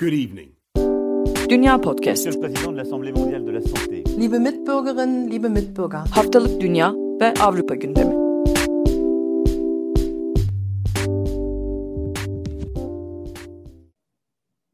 Good evening. Dünya Podcast. Monsieur le Président de l'Assemblée mondiale de la santé. Liebe Mitbürgerinnen, liebe Mitbürger. Haftalık Dünya ve Avrupa gündemi.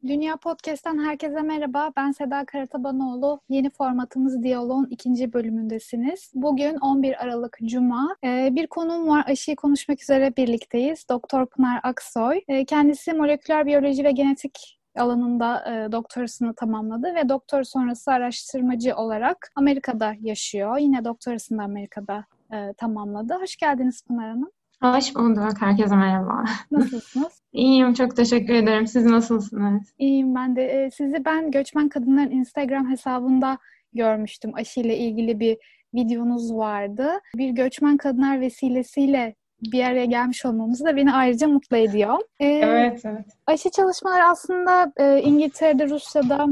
Dünya Podcast'ten herkese merhaba. Ben Seda Karatabanoğlu. Yeni formatımız Diyalog'un ikinci bölümündesiniz. Bugün 11 Aralık Cuma. Ee, bir konuğum var. Aşıyı konuşmak üzere birlikteyiz. Doktor Pınar Aksoy. Ee, kendisi moleküler biyoloji ve genetik alanında e, doktorasını tamamladı ve doktor sonrası araştırmacı olarak Amerika'da yaşıyor. Yine doktorasını da Amerika'da e, tamamladı. Hoş geldiniz Pınar Hanım. Hoş bulduk. Herkese merhaba. Nasılsınız? İyiyim. Çok teşekkür ederim. Siz nasılsınız? İyiyim ben de. Ee, sizi ben Göçmen Kadınların Instagram hesabında görmüştüm. Aşıyla ilgili bir videonuz vardı. Bir göçmen kadınlar vesilesiyle bir araya gelmiş olmamız da beni ayrıca mutlu ediyor. Ee, Evet, evet. Aşı çalışmaları aslında e, İngiltere'de, Rusya'da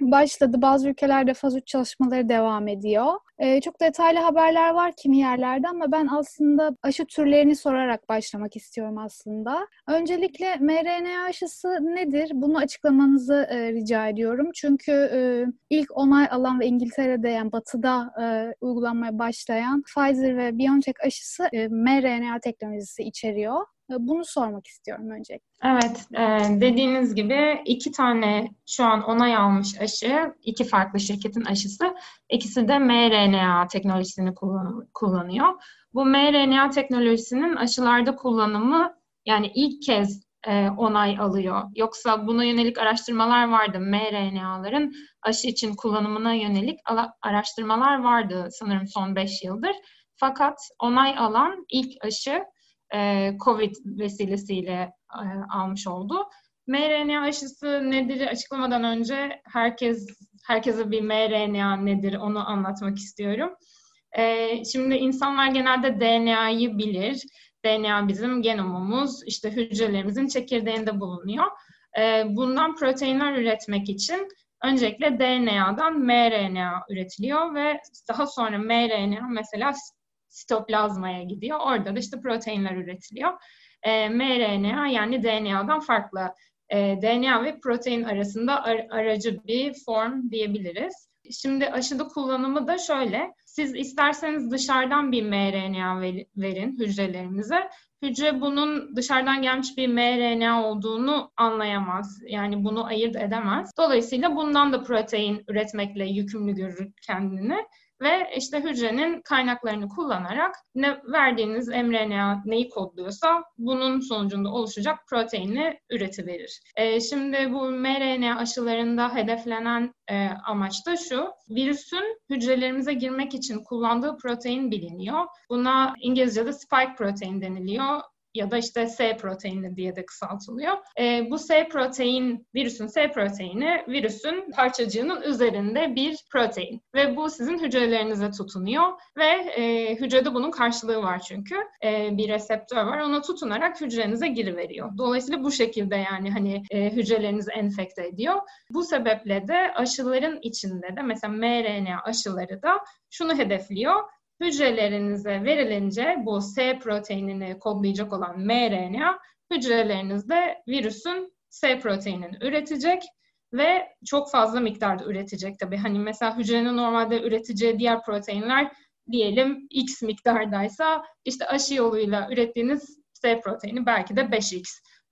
başladı. Bazı ülkelerde faz 3 çalışmaları devam ediyor. E, çok detaylı haberler var kimi yerlerde ama ben aslında aşı türlerini sorarak başlamak istiyorum aslında. Öncelikle mRNA aşısı nedir? Bunu açıklamanızı e, rica ediyorum. Çünkü e, ilk onay alan ve İngiltere'de yani batıda e, uygulanmaya başlayan Pfizer ve BioNTech aşısı e, mRNA teknolojisi içeriyor. E, Bunu sormak istiyorum öncelikle. Evet, e, dediğiniz gibi iki tane şu an onay almış aşı, iki farklı şirketin aşısı. İkisi de mRNA teknolojisini kullan- kullanıyor. Bu mRNA teknolojisinin aşılarda kullanımı yani ilk kez e, onay alıyor. Yoksa buna yönelik araştırmalar vardı. mRNA'ların aşı için kullanımına yönelik ala- araştırmalar vardı sanırım son 5 yıldır. Fakat onay alan ilk aşı e, COVID vesilesiyle e, almış oldu. mRNA aşısı nedir açıklamadan önce herkes herkese bir mRNA nedir onu anlatmak istiyorum. E, şimdi insanlar genelde DNA'yı bilir. DNA bizim genomumuz, işte hücrelerimizin çekirdeğinde bulunuyor. Bundan proteinler üretmek için öncelikle DNA'dan mRNA üretiliyor ve daha sonra mRNA mesela sitoplazmaya gidiyor. Orada da işte proteinler üretiliyor. E, mRNA yani DNA'dan farklı. E, DNA ve protein arasında ar- aracı bir form diyebiliriz. Şimdi aşıda kullanımı da şöyle. Siz isterseniz dışarıdan bir mRNA ver- verin hücrelerinize. Hücre bunun dışarıdan gelmiş bir mRNA olduğunu anlayamaz. Yani bunu ayırt edemez. Dolayısıyla bundan da protein üretmekle yükümlü görür kendini ve işte hücrenin kaynaklarını kullanarak ne verdiğiniz mRNA neyi kodluyorsa bunun sonucunda oluşacak proteini üretiverir. E, şimdi bu mRNA aşılarında hedeflenen e, amaç da şu, virüsün hücrelerimize girmek için kullandığı protein biliniyor. Buna İngilizce'de spike protein deniliyor ya da işte S proteini diye de kısaltılıyor. E, bu S protein, virüsün S proteini, virüsün parçacığının üzerinde bir protein. Ve bu sizin hücrelerinize tutunuyor ve e, hücrede bunun karşılığı var çünkü. E, bir reseptör var, ona tutunarak hücrenize giriveriyor. Dolayısıyla bu şekilde yani hani e, hücrelerinizi enfekte ediyor. Bu sebeple de aşıların içinde de mesela mRNA aşıları da şunu hedefliyor hücrelerinize verilince bu S proteinini kodlayacak olan mRNA hücrelerinizde virüsün S proteinini üretecek ve çok fazla miktarda üretecek tabii. Hani mesela hücrenin normalde üreteceği diğer proteinler diyelim X miktardaysa işte aşı yoluyla ürettiğiniz S proteini belki de 5X.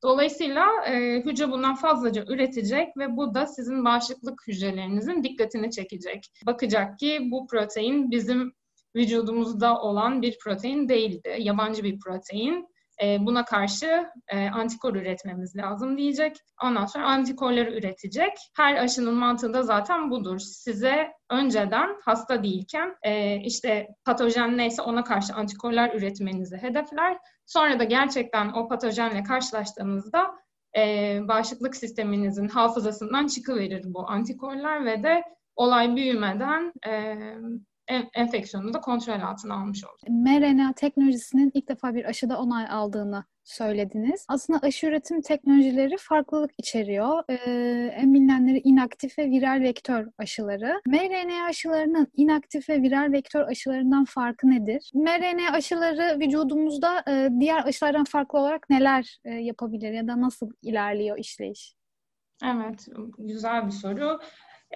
Dolayısıyla e, hücre bundan fazlaca üretecek ve bu da sizin bağışıklık hücrelerinizin dikkatini çekecek. Bakacak ki bu protein bizim vücudumuzda olan bir protein değildi. Yabancı bir protein. E, buna karşı e, antikor üretmemiz lazım diyecek. Ondan sonra antikorları üretecek. Her aşının mantığı da zaten budur. Size önceden hasta değilken e, işte patojen neyse ona karşı antikorlar üretmenizi hedefler. Sonra da gerçekten o patojenle karşılaştığınızda e, bağışıklık sisteminizin hafızasından çıkıverir bu antikorlar ve de olay büyümeden e, enfeksiyonu da kontrol altına almış oldu. mRNA teknolojisinin ilk defa bir aşıda onay aldığını söylediniz. Aslında aşı üretim teknolojileri farklılık içeriyor. Ee, en bilinenleri inaktif ve viral vektör aşıları. mRNA aşılarının inaktif ve viral vektör aşılarından farkı nedir? mRNA aşıları vücudumuzda e, diğer aşılardan farklı olarak neler e, yapabilir ya da nasıl ilerliyor işleyiş? Evet, güzel bir soru.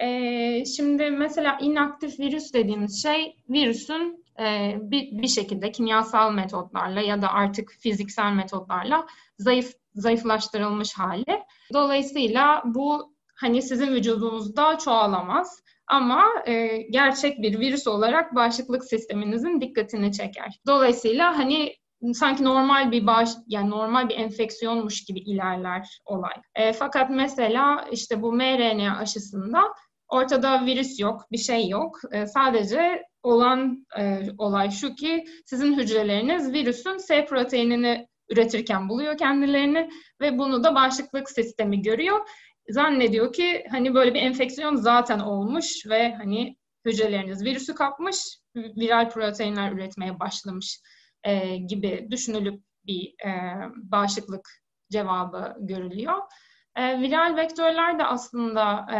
Ee, şimdi mesela inaktif virüs dediğimiz şey virüsün e, bir, bir şekilde kimyasal metotlarla ya da artık fiziksel metotlarla zayıf zayıflaştırılmış hali. Dolayısıyla bu hani sizin vücudunuzda çoğalamaz. Ama e, gerçek bir virüs olarak bağışıklık sisteminizin dikkatini çeker. Dolayısıyla hani sanki normal bir bağış yani normal bir enfeksiyonmuş gibi ilerler olay. E, fakat mesela işte bu mRNA aşısında ortada virüs yok, bir şey yok. E, sadece olan e, olay şu ki sizin hücreleriniz virüsün S proteinini üretirken buluyor kendilerini ve bunu da bağışıklık sistemi görüyor. Zannediyor ki hani böyle bir enfeksiyon zaten olmuş ve hani hücreleriniz virüsü kapmış, viral proteinler üretmeye başlamış e, gibi düşünülüp bir e, bağışıklık cevabı görülüyor. E, viral vektörler de aslında e,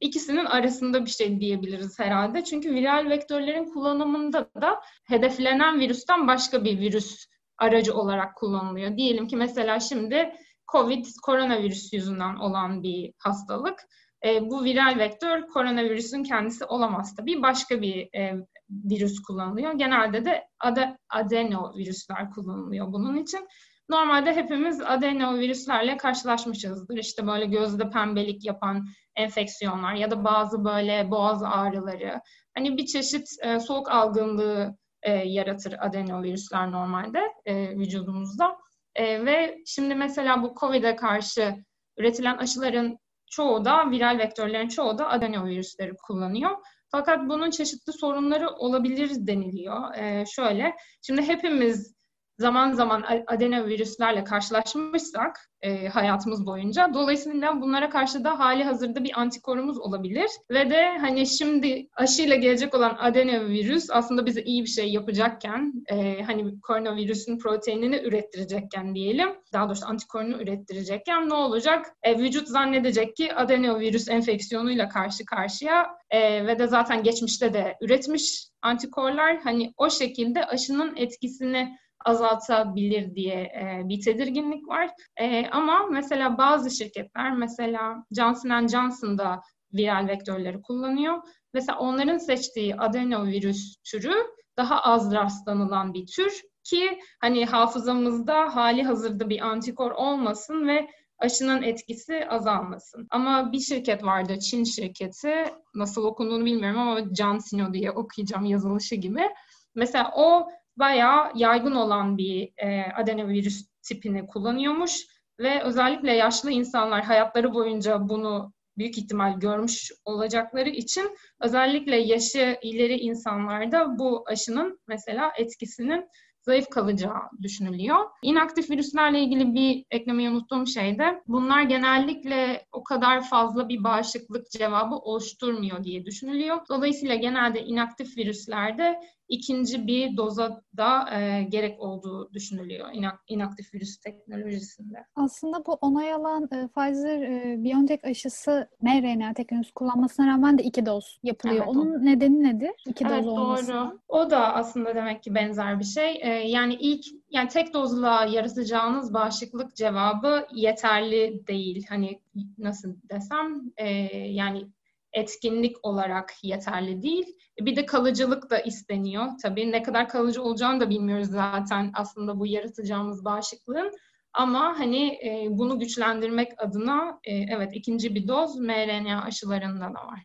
ikisinin arasında bir şey diyebiliriz herhalde. Çünkü viral vektörlerin kullanımında da hedeflenen virüsten başka bir virüs aracı olarak kullanılıyor. Diyelim ki mesela şimdi COVID, koronavirüs yüzünden olan bir hastalık. E, bu viral vektör koronavirüsün kendisi olamaz tabii. Başka bir e, virüs kullanılıyor. Genelde de ad- adenovirüsler kullanılıyor bunun için. Normalde hepimiz adenovirüslerle karşılaşmışızdır. İşte böyle gözde pembelik yapan enfeksiyonlar ya da bazı böyle boğaz ağrıları. Hani bir çeşit e, soğuk algınlığı e, yaratır adenovirüsler normalde e, vücudumuzda. E, ve şimdi mesela bu COVID'e karşı üretilen aşıların çoğu da viral vektörlerin çoğu da adenovirüsleri kullanıyor. Fakat bunun çeşitli sorunları olabilir deniliyor. Ee, şöyle, şimdi hepimiz zaman zaman adenovirüslerle karşılaşmışsak e, hayatımız boyunca. Dolayısıyla bunlara karşı da hali hazırda bir antikorumuz olabilir. Ve de hani şimdi aşıyla gelecek olan adenovirüs aslında bize iyi bir şey yapacakken e, hani koronavirüsün proteinini ürettirecekken diyelim. Daha doğrusu antikorunu ürettirecekken ne olacak? E, vücut zannedecek ki adenovirüs enfeksiyonuyla karşı karşıya e, ve de zaten geçmişte de üretmiş antikorlar hani o şekilde aşının etkisini azaltabilir diye e, bir tedirginlik var. E, ama mesela bazı şirketler, mesela Johnson Johnson da viral vektörleri kullanıyor. Mesela onların seçtiği adenovirüs türü daha az rastlanılan bir tür ki hani hafızamızda hali hazırda bir antikor olmasın ve aşının etkisi azalmasın. Ama bir şirket vardı, Çin şirketi, nasıl okunduğunu bilmiyorum ama CanSino diye okuyacağım yazılışı gibi. Mesela o bayağı yaygın olan bir e, adenovirüs tipini kullanıyormuş ve özellikle yaşlı insanlar hayatları boyunca bunu büyük ihtimal görmüş olacakları için özellikle yaşı ileri insanlarda bu aşının mesela etkisinin zayıf kalacağı düşünülüyor. İnaktif virüslerle ilgili bir eklemeyi unuttuğum şey de bunlar genellikle o kadar fazla bir bağışıklık cevabı oluşturmuyor diye düşünülüyor. Dolayısıyla genelde inaktif virüslerde ikinci bir doza da e, gerek olduğu düşünülüyor inak, inaktif virüs teknolojisinde. Aslında bu onay alan e, Pfizer e, BioNTech aşısı mRNA teknolojisi kullanmasına rağmen de iki doz yapılıyor. Evet, Onun o. nedeni nedir? İki evet, doz olması. Doğru. O da aslında demek ki benzer bir şey. E, yani ilk yani tek dozla yaratacağınız bağışıklık cevabı yeterli değil. Hani nasıl desem e, yani etkinlik olarak yeterli değil. Bir de kalıcılık da isteniyor. Tabii ne kadar kalıcı olacağını da bilmiyoruz zaten aslında bu yaratacağımız bağışıklığın. Ama hani e, bunu güçlendirmek adına e, evet ikinci bir doz mRNA aşılarında da var.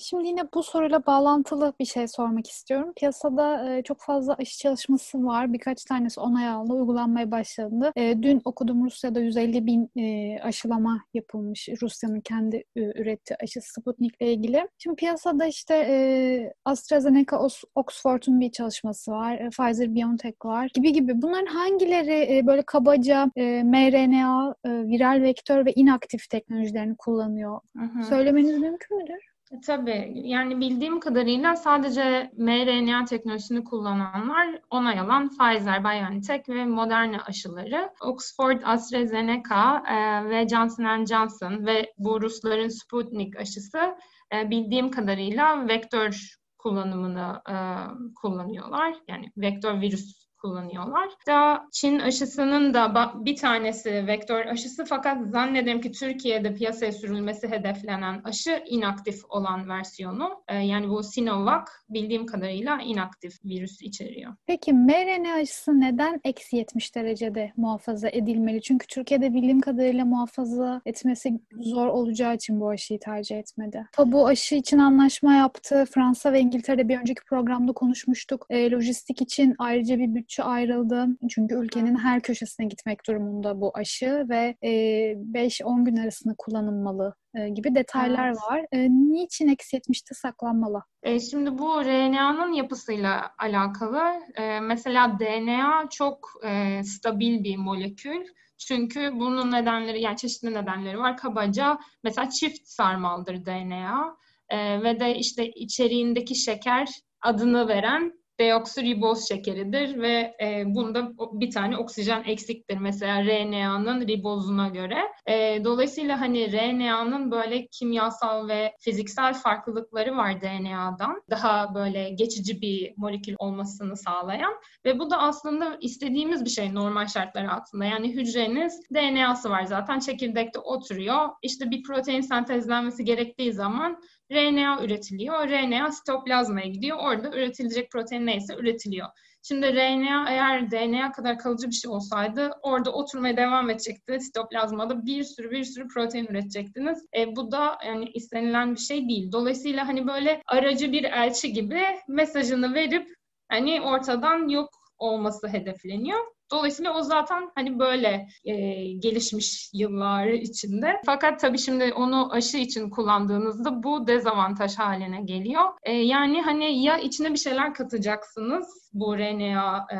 Şimdi yine bu soruyla bağlantılı bir şey sormak istiyorum. Piyasada çok fazla aşı çalışması var. Birkaç tanesi onay aldı, uygulanmaya başlandı. Dün okudum Rusya'da 150 bin aşılama yapılmış. Rusya'nın kendi ürettiği aşı Sputnik ile ilgili. Şimdi piyasada işte AstraZeneca, Oxford'un bir çalışması var. Pfizer-BioNTech var gibi gibi. Bunların hangileri böyle kabaca mRNA, viral vektör ve inaktif teknolojilerini kullanıyor? Hı hı. Söylemeniz mümkün müdür? E, tabii yani bildiğim kadarıyla sadece mRNA teknolojisini kullananlar onay alan Pfizer, BioNTech ve Moderna aşıları. Oxford, AstraZeneca e, ve Johnson Johnson ve bu Rusların Sputnik aşısı e, bildiğim kadarıyla vektör kullanımını e, kullanıyorlar. Yani vektör virüs kullanıyorlar. Da Çin aşısının da bir tanesi vektör aşısı fakat zannederim ki Türkiye'de piyasaya sürülmesi hedeflenen aşı inaktif olan versiyonu. Ee, yani bu Sinovac bildiğim kadarıyla inaktif virüs içeriyor. Peki mRNA aşısı neden eksi 70 derecede muhafaza edilmeli? Çünkü Türkiye'de bildiğim kadarıyla muhafaza etmesi zor olacağı için bu aşıyı tercih etmedi. Tabi bu aşı için anlaşma yaptı. Fransa ve İngiltere'de bir önceki programda konuşmuştuk. E, lojistik için ayrıca bir bütçe ayrıldı. Çünkü ülkenin her köşesine gitmek durumunda bu aşı ve e, 5-10 gün arasında kullanılmalı e, gibi detaylar evet. var. E, niçin eksi 70'te saklanmalı? E, şimdi bu RNA'nın yapısıyla alakalı. E, mesela DNA çok e, stabil bir molekül. Çünkü bunun nedenleri yani çeşitli nedenleri var. Kabaca mesela çift sarmaldır DNA e, ve de işte içeriğindeki şeker adını veren deoksiriboz şekeridir ve e, bunda bir tane oksijen eksiktir mesela RNA'nın ribozuna göre. E, dolayısıyla hani RNA'nın böyle kimyasal ve fiziksel farklılıkları var DNA'dan. Daha böyle geçici bir molekül olmasını sağlayan ve bu da aslında istediğimiz bir şey normal şartlar altında. Yani hücreniz DNA'sı var zaten çekirdekte oturuyor. İşte bir protein sentezlenmesi gerektiği zaman RNA üretiliyor. RNA sitoplazmaya gidiyor. Orada üretilecek protein neyse üretiliyor. Şimdi RNA eğer DNA kadar kalıcı bir şey olsaydı orada oturmaya devam edecekti. Sitoplazmada bir sürü bir sürü protein üretecektiniz. E, bu da yani istenilen bir şey değil. Dolayısıyla hani böyle aracı bir elçi gibi mesajını verip hani ortadan yok olması hedefleniyor. Dolayısıyla o zaten hani böyle e, gelişmiş yıllar içinde. Fakat tabii şimdi onu aşı için kullandığınızda bu dezavantaj haline geliyor. E, yani hani ya içine bir şeyler katacaksınız bu RNA e,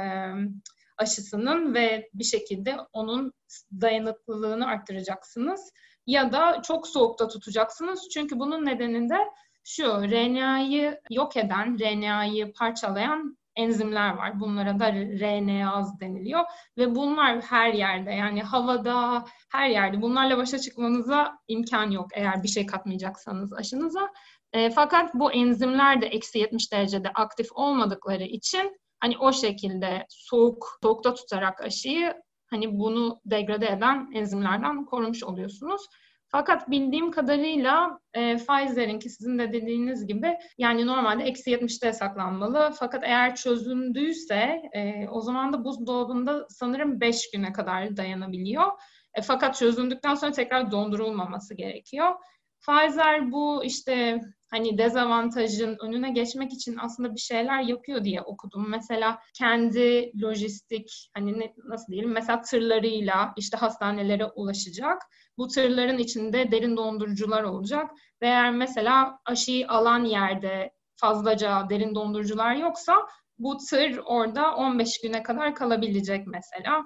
aşısının ve bir şekilde onun dayanıklılığını arttıracaksınız. Ya da çok soğukta tutacaksınız. Çünkü bunun nedeninde şu RNA'yı yok eden, RNA'yı parçalayan enzimler var. Bunlara da RNAz deniliyor ve bunlar her yerde yani havada her yerde bunlarla başa çıkmanıza imkan yok eğer bir şey katmayacaksanız aşınıza. E, fakat bu enzimler de eksi 70 derecede aktif olmadıkları için hani o şekilde soğuk, soğukta tutarak aşıyı hani bunu degrade eden enzimlerden korumuş oluyorsunuz. Fakat bildiğim kadarıyla e, Pfizer'inki sizin de dediğiniz gibi yani normalde eksi 70'te saklanmalı. Fakat eğer çözündüyse e, o zaman da buzdolabında sanırım 5 güne kadar dayanabiliyor. E, fakat çözündükten sonra tekrar dondurulmaması gerekiyor. Pfizer bu işte hani dezavantajın önüne geçmek için aslında bir şeyler yapıyor diye okudum. Mesela kendi lojistik hani ne, nasıl diyelim mesela tırlarıyla işte hastanelere ulaşacak. Bu tırların içinde derin dondurucular olacak. Ve eğer mesela aşıyı alan yerde fazlaca derin dondurucular yoksa bu tır orada 15 güne kadar kalabilecek mesela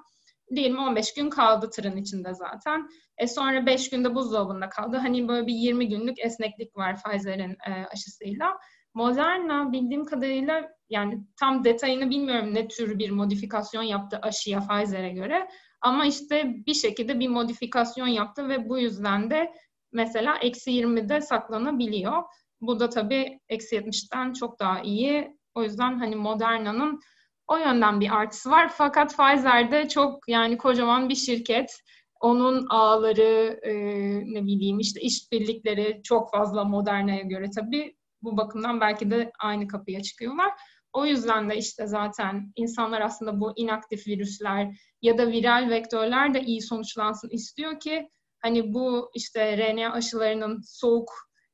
diyelim 15 gün kaldı tırın içinde zaten. E sonra 5 günde buzdolabında kaldı. Hani böyle bir 20 günlük esneklik var Pfizer'in e, aşısıyla. Moderna bildiğim kadarıyla yani tam detayını bilmiyorum ne tür bir modifikasyon yaptı aşıya Pfizer'e göre. Ama işte bir şekilde bir modifikasyon yaptı ve bu yüzden de mesela eksi 20'de saklanabiliyor. Bu da tabii eksi 70'ten çok daha iyi. O yüzden hani Moderna'nın o yönden bir artısı var. Fakat Pfizer'de çok yani kocaman bir şirket. Onun ağları, e, ne bileyim işte işbirlikleri çok fazla Moderna'ya göre tabii. Bu bakımdan belki de aynı kapıya çıkıyorlar. O yüzden de işte zaten insanlar aslında bu inaktif virüsler ya da viral vektörler de iyi sonuçlansın istiyor ki hani bu işte RNA aşılarının soğuk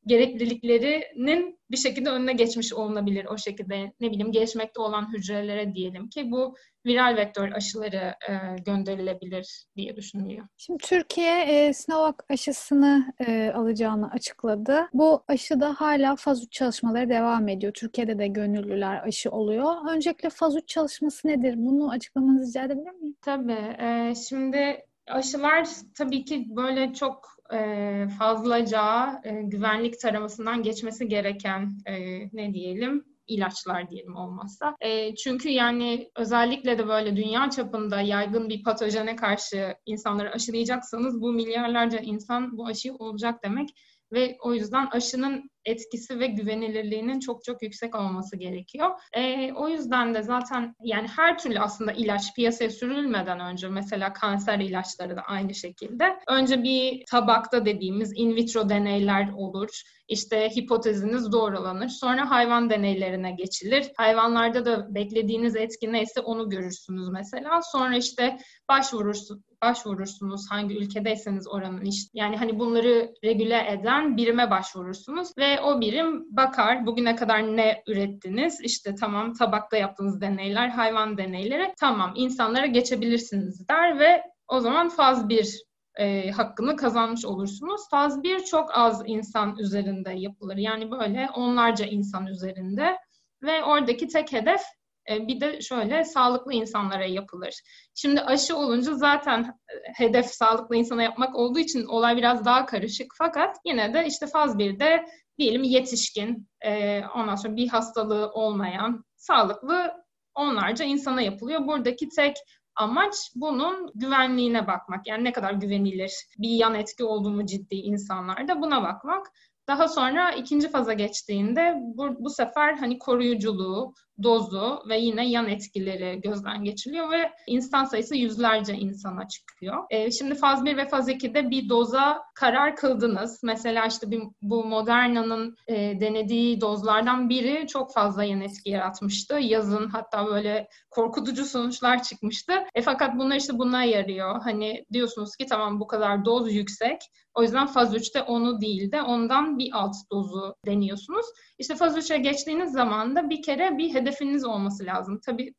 gerekliliklerinin bir şekilde önüne geçmiş olunabilir. O şekilde ne bileyim gelişmekte olan hücrelere diyelim ki bu viral vektör aşıları e, gönderilebilir diye düşünülüyor. Şimdi Türkiye e, Sinovac aşısını e, alacağını açıkladı. Bu aşıda hala faz 3 çalışmaları devam ediyor. Türkiye'de de gönüllüler aşı oluyor. Öncelikle faz 3 çalışması nedir? Bunu açıklamanızı rica edebilir miyim? Tabii. E, şimdi aşılar tabii ki böyle çok e, fazlaca e, güvenlik taramasından geçmesi gereken e, ne diyelim ilaçlar diyelim olmazsa. E, çünkü yani özellikle de böyle dünya çapında yaygın bir patojene karşı insanları aşılayacaksanız bu milyarlarca insan bu aşıyı olacak demek ve o yüzden aşının etkisi ve güvenilirliğinin çok çok yüksek olması gerekiyor. E, o yüzden de zaten yani her türlü aslında ilaç piyasaya sürülmeden önce mesela kanser ilaçları da aynı şekilde önce bir tabakta dediğimiz in vitro deneyler olur. İşte hipoteziniz doğrulanır. Sonra hayvan deneylerine geçilir. Hayvanlarda da beklediğiniz etki neyse onu görürsünüz mesela. Sonra işte başvurursunuz, başvurursunuz hangi ülkedeyseniz oranın işte yani hani bunları regüle eden birime başvurursunuz ve o birim bakar bugüne kadar ne ürettiniz işte tamam tabakta yaptığınız deneyler hayvan deneyleri tamam insanlara geçebilirsiniz der ve o zaman faz 1 e, hakkını kazanmış olursunuz. Faz 1 çok az insan üzerinde yapılır. Yani böyle onlarca insan üzerinde ve oradaki tek hedef e, bir de şöyle sağlıklı insanlara yapılır. Şimdi aşı olunca zaten e, hedef sağlıklı insana yapmak olduğu için olay biraz daha karışık. Fakat yine de işte faz 1'de diyelim yetişkin, e, ondan sonra bir hastalığı olmayan, sağlıklı onlarca insana yapılıyor. Buradaki tek amaç bunun güvenliğine bakmak. Yani ne kadar güvenilir bir yan etki olduğunu ciddi insanlarda buna bakmak. Daha sonra ikinci faza geçtiğinde bu, bu sefer hani koruyuculuğu, dozu ve yine yan etkileri gözden geçiriliyor ve insan sayısı yüzlerce insana çıkıyor. E, şimdi faz 1 ve faz 2'de bir doza karar kıldınız. Mesela işte bir, bu Moderna'nın e, denediği dozlardan biri çok fazla yan etki yaratmıştı. Yazın hatta böyle korkutucu sonuçlar çıkmıştı. E, fakat bunlar işte buna yarıyor. Hani diyorsunuz ki tamam bu kadar doz yüksek. O yüzden faz 3'te onu değil de ondan bir alt dozu deniyorsunuz. İşte faz 3'e geçtiğiniz zaman da bir kere bir hedefiniz olması lazım. Tabii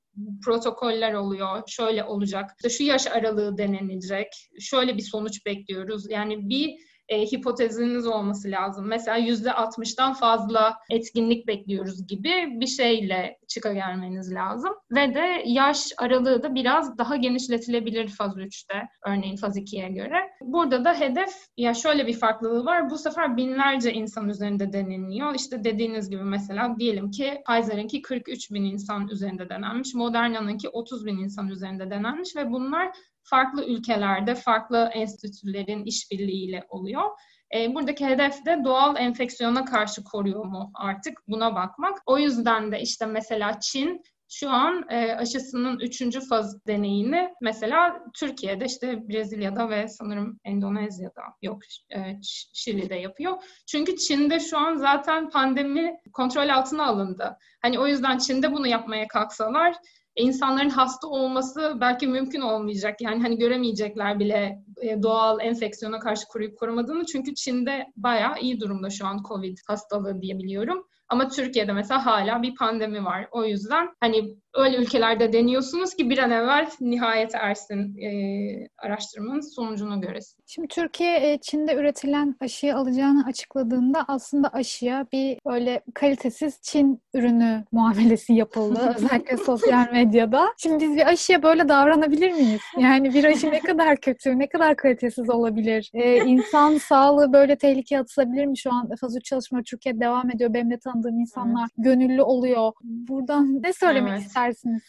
protokoller oluyor, şöyle olacak, işte şu yaş aralığı denenecek, şöyle bir sonuç bekliyoruz. Yani bir e, hipoteziniz olması lazım. Mesela yüzde 60'dan fazla etkinlik bekliyoruz gibi bir şeyle çıka gelmeniz lazım. Ve de yaş aralığı da biraz daha genişletilebilir faz 3'te örneğin faz 2'ye göre. Burada da hedef ya şöyle bir farklılığı var. Bu sefer binlerce insan üzerinde deneniyor. İşte dediğiniz gibi mesela diyelim ki Pfizer'inki 43 bin insan üzerinde denenmiş. Moderna'nınki 30 bin insan üzerinde denenmiş ve bunlar farklı ülkelerde farklı enstitülerin işbirliğiyle oluyor. E, buradaki hedef de doğal enfeksiyona karşı koruyor mu artık buna bakmak. O yüzden de işte mesela Çin şu an e, aşısının üçüncü faz deneyini mesela Türkiye'de işte Brezilya'da ve sanırım Endonezya'da yok e, Şili'de yapıyor. Çünkü Çin'de şu an zaten pandemi kontrol altına alındı. Hani o yüzden Çin'de bunu yapmaya kalksalar insanların hasta olması belki mümkün olmayacak. Yani hani göremeyecekler bile e, doğal enfeksiyona karşı koruyup korumadığını. Çünkü Çin'de bayağı iyi durumda şu an COVID hastalığı diyebiliyorum. Ama Türkiye'de mesela hala bir pandemi var. O yüzden hani öyle ülkelerde deniyorsunuz ki bir an evvel nihayet ersin e, araştırmanın sonucunu göresin. Şimdi Türkiye e, Çin'de üretilen aşıyı alacağını açıkladığında aslında aşıya bir böyle kalitesiz Çin ürünü muamelesi yapıldı. özellikle sosyal medyada. Şimdi biz bir aşıya böyle davranabilir miyiz? Yani bir aşı ne kadar kötü, ne kadar kalitesiz olabilir? Ee, insan sağlığı böyle tehlikeye atılabilir mi şu an? Faz 3 çalışma Türkiye devam ediyor. Benim de tanıdığım insanlar evet. gönüllü oluyor. Buradan ne söylemek evet. istersiniz?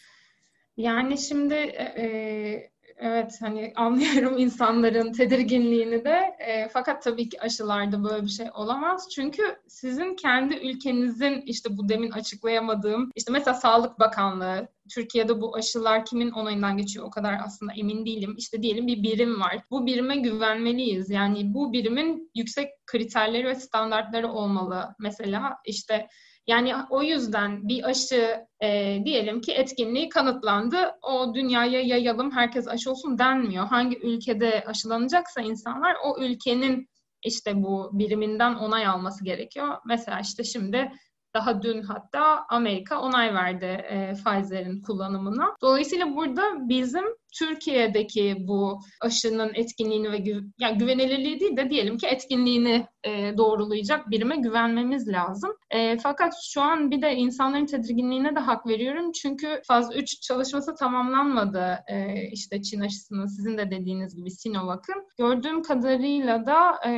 Yani şimdi e, e evet hani anlıyorum insanların tedirginliğini de e, fakat tabii ki aşılarda böyle bir şey olamaz. Çünkü sizin kendi ülkenizin işte bu demin açıklayamadığım işte mesela Sağlık Bakanlığı Türkiye'de bu aşılar kimin onayından geçiyor o kadar aslında emin değilim. İşte diyelim bir birim var. Bu birime güvenmeliyiz. Yani bu birimin yüksek kriterleri ve standartları olmalı. Mesela işte yani o yüzden bir aşı e, diyelim ki etkinliği kanıtlandı. O dünyaya yayalım, herkes aşı olsun denmiyor. Hangi ülkede aşılanacaksa insanlar o ülkenin işte bu biriminden onay alması gerekiyor. Mesela işte şimdi daha dün hatta Amerika onay verdi e, Pfizer'in kullanımına. Dolayısıyla burada bizim Türkiye'deki bu aşının etkinliğini ve gü- yani güvenilirliği değil de diyelim ki etkinliğini e, doğrulayacak birime güvenmemiz lazım. E, fakat şu an bir de insanların tedirginliğine de hak veriyorum. Çünkü faz 3 çalışması tamamlanmadı e, işte Çin aşısının sizin de dediğiniz gibi Sinovac'ın. Gördüğüm kadarıyla da e,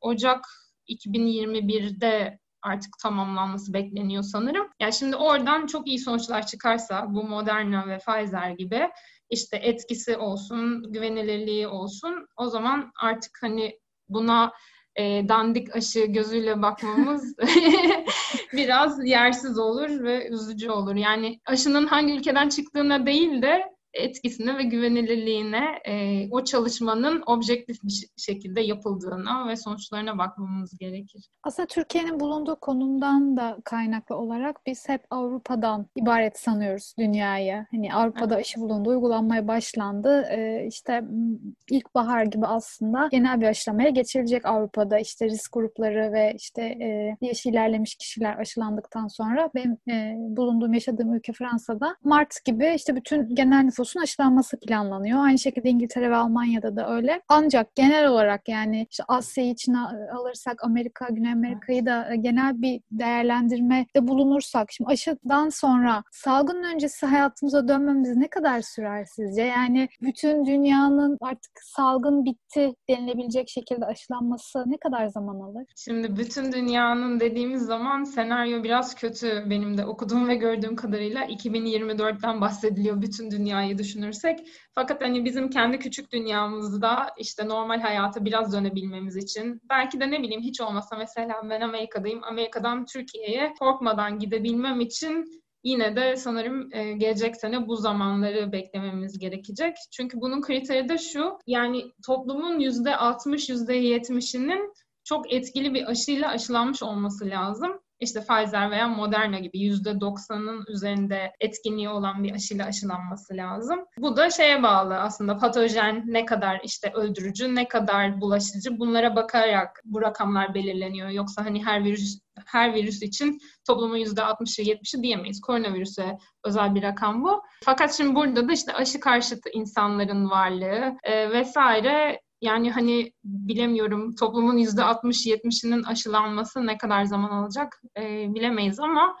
Ocak 2021'de artık tamamlanması bekleniyor sanırım. Yani şimdi oradan çok iyi sonuçlar çıkarsa bu Moderna ve Pfizer gibi işte etkisi olsun, güvenilirliği olsun o zaman artık hani buna e, dandik aşı gözüyle bakmamız biraz yersiz olur ve üzücü olur. Yani aşının hangi ülkeden çıktığına değil de etkisine ve güvenilirliğine e, o çalışmanın objektif bir şekilde yapıldığına ve sonuçlarına bakmamız gerekir. Aslında Türkiye'nin bulunduğu konumdan da kaynaklı olarak biz hep Avrupa'dan ibaret sanıyoruz dünyayı. Hani Avrupa'da evet. aşı bulundu, uygulanmaya başlandı. Ee, işte ilkbahar gibi aslında genel bir aşılamaya geçilecek Avrupa'da. işte risk grupları ve işte e, yaş ilerlemiş kişiler aşılandıktan sonra benim e, bulunduğum, yaşadığım ülke Fransa'da Mart gibi işte bütün genel nüfus nüfusun aşılanması planlanıyor. Aynı şekilde İngiltere ve Almanya'da da öyle. Ancak genel olarak yani işte Asya için alırsak Amerika, Güney Amerika'yı da e, genel bir değerlendirmede bulunursak şimdi aşıdan sonra salgın öncesi hayatımıza dönmemiz ne kadar sürer sizce? Yani bütün dünyanın artık salgın bitti denilebilecek şekilde aşılanması ne kadar zaman alır? Şimdi bütün dünyanın dediğimiz zaman senaryo biraz kötü benim de okuduğum ve gördüğüm kadarıyla 2024'ten bahsediliyor bütün dünyayı dünyayı düşünürsek. Fakat hani bizim kendi küçük dünyamızda işte normal hayata biraz dönebilmemiz için belki de ne bileyim hiç olmasa mesela ben Amerika'dayım. Amerika'dan Türkiye'ye korkmadan gidebilmem için yine de sanırım e, gelecek sene bu zamanları beklememiz gerekecek. Çünkü bunun kriteri de şu, yani toplumun %60, %70'inin çok etkili bir aşıyla aşılanmış olması lazım işte Pfizer veya Moderna gibi %90'ın üzerinde etkinliği olan bir aşıyla aşılanması lazım. Bu da şeye bağlı aslında patojen ne kadar işte öldürücü, ne kadar bulaşıcı bunlara bakarak bu rakamlar belirleniyor. Yoksa hani her virüs her virüs için toplumun %60'ı 70'i diyemeyiz. Koronavirüse özel bir rakam bu. Fakat şimdi burada da işte aşı karşıtı insanların varlığı e, vesaire yani hani bilemiyorum toplumun yüzde 60-70'inin aşılanması ne kadar zaman alacak e, bilemeyiz ama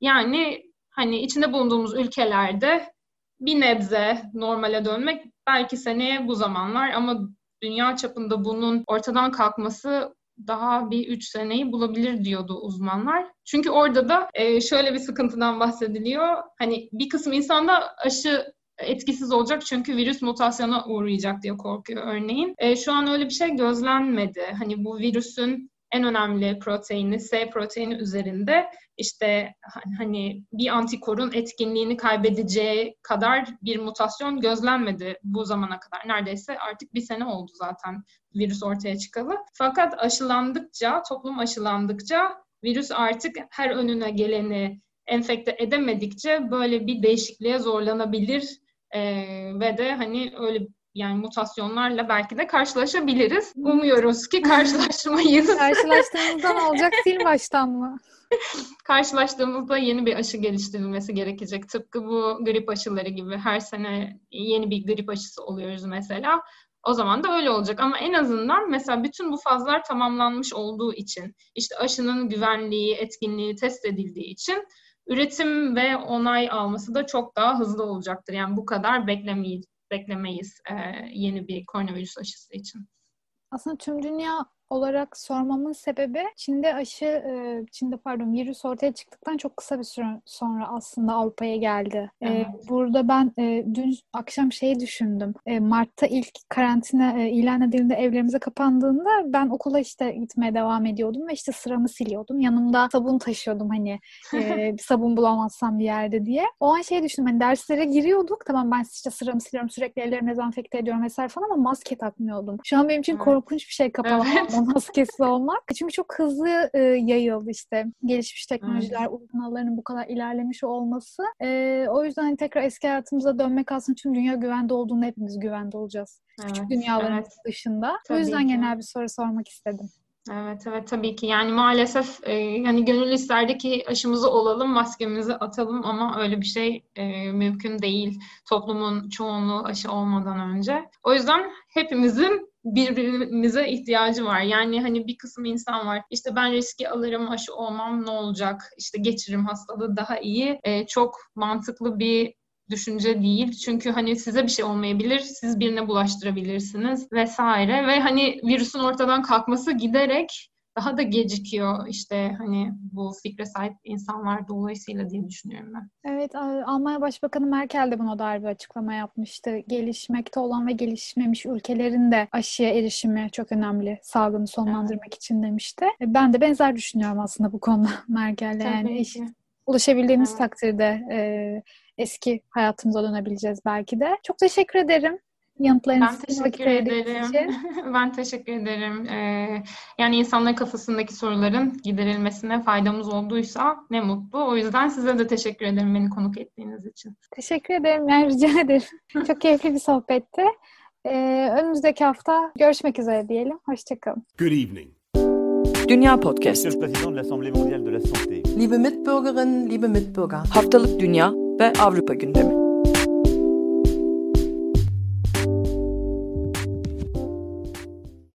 yani hani içinde bulunduğumuz ülkelerde bir nebze normale dönmek belki seneye bu zamanlar ama dünya çapında bunun ortadan kalkması daha bir üç seneyi bulabilir diyordu uzmanlar. Çünkü orada da e, şöyle bir sıkıntıdan bahsediliyor. Hani bir kısım insanda aşı etkisiz olacak çünkü virüs mutasyona uğrayacak diye korkuyor örneğin. E, şu an öyle bir şey gözlenmedi. Hani bu virüsün en önemli proteini S proteini üzerinde işte hani bir antikorun etkinliğini kaybedeceği kadar bir mutasyon gözlenmedi bu zamana kadar. Neredeyse artık bir sene oldu zaten virüs ortaya çıkalı. Fakat aşılandıkça, toplum aşılandıkça virüs artık her önüne geleni enfekte edemedikçe böyle bir değişikliğe zorlanabilir e, ve de hani öyle yani mutasyonlarla belki de karşılaşabiliriz. Umuyoruz ki karşılaşmayız. Karşılaştığımızda ne olacak? Sil baştan mı? Karşılaştığımızda yeni bir aşı geliştirilmesi gerekecek. Tıpkı bu grip aşıları gibi her sene yeni bir grip aşısı oluyoruz mesela. O zaman da öyle olacak ama en azından mesela bütün bu fazlar tamamlanmış olduğu için işte aşının güvenliği, etkinliği test edildiği için üretim ve onay alması da çok daha hızlı olacaktır. Yani bu kadar beklemeyiz, beklemeyiz e, yeni bir koronavirüs aşısı için. Aslında tüm dünya olarak sormamın sebebi Çin'de aşı, Çin'de pardon virüs ortaya çıktıktan çok kısa bir süre sonra aslında Avrupa'ya geldi. Evet. Burada ben dün akşam şeyi düşündüm. Mart'ta ilk karantina ilan edildiğinde evlerimize kapandığında ben okula işte gitmeye devam ediyordum ve işte sıramı siliyordum. Yanımda sabun taşıyordum hani sabun bulamazsam bir yerde diye. O an şey düşündüm hani derslere giriyorduk. Tamam ben işte sıramı siliyorum sürekli ellerimi dezenfekte ediyorum vesaire falan ama maske takmıyordum. Şu an benim için evet. korkunç bir şey kapalı. Evet maskesi olmak. Çünkü çok hızlı e, yayıldı işte gelişmiş teknolojiler, uzun bu kadar ilerlemiş olması. E, o yüzden hani tekrar eski hayatımıza dönmek aslında tüm dünya güvende olduğunda hepimiz güvende olacağız. Evet, Küçük dünyaların evet. dışında. Tabii o yüzden ki. genel bir soru sormak istedim. Evet evet tabii ki yani maalesef e, hani gönül isterdi ki aşımızı olalım maskemizi atalım ama öyle bir şey e, mümkün değil toplumun çoğunluğu aşı olmadan önce. O yüzden hepimizin birbirimize ihtiyacı var. Yani hani bir kısım insan var. İşte ben riski alırım, aşı olmam ne olacak? İşte geçiririm hastalığı daha iyi. E, çok mantıklı bir düşünce değil. Çünkü hani size bir şey olmayabilir, siz birine bulaştırabilirsiniz vesaire ve hani virüsün ortadan kalkması giderek daha da gecikiyor işte hani bu fikre sahip insanlar dolayısıyla diye düşünüyorum ben. Evet, Almanya Başbakanı Merkel de buna dair bir açıklama yapmıştı. Gelişmekte olan ve gelişmemiş ülkelerin de aşıya erişimi çok önemli salgını sonlandırmak evet. için demişti. E, ben de benzer düşünüyorum aslında bu konuda Merkel'le. Yani eş, ulaşabildiğimiz evet. takdirde e, eski hayatımıza dönebileceğiz belki de. Çok teşekkür ederim yanıtlarınız ben teşekkür ederim. ben teşekkür ederim. Ee, yani insanların kafasındaki soruların giderilmesine faydamız olduysa ne mutlu. O yüzden size de teşekkür ederim beni konuk ettiğiniz için. Teşekkür ederim. Yani rica ederim. Çok keyifli bir sohbetti. Ee, önümüzdeki hafta görüşmek üzere diyelim. Hoşçakalın. Good evening. Dünya Podcast. Liebe Mitbürgerinnen, liebe Mitbürger. Haftalık Dünya ve Avrupa gündemi.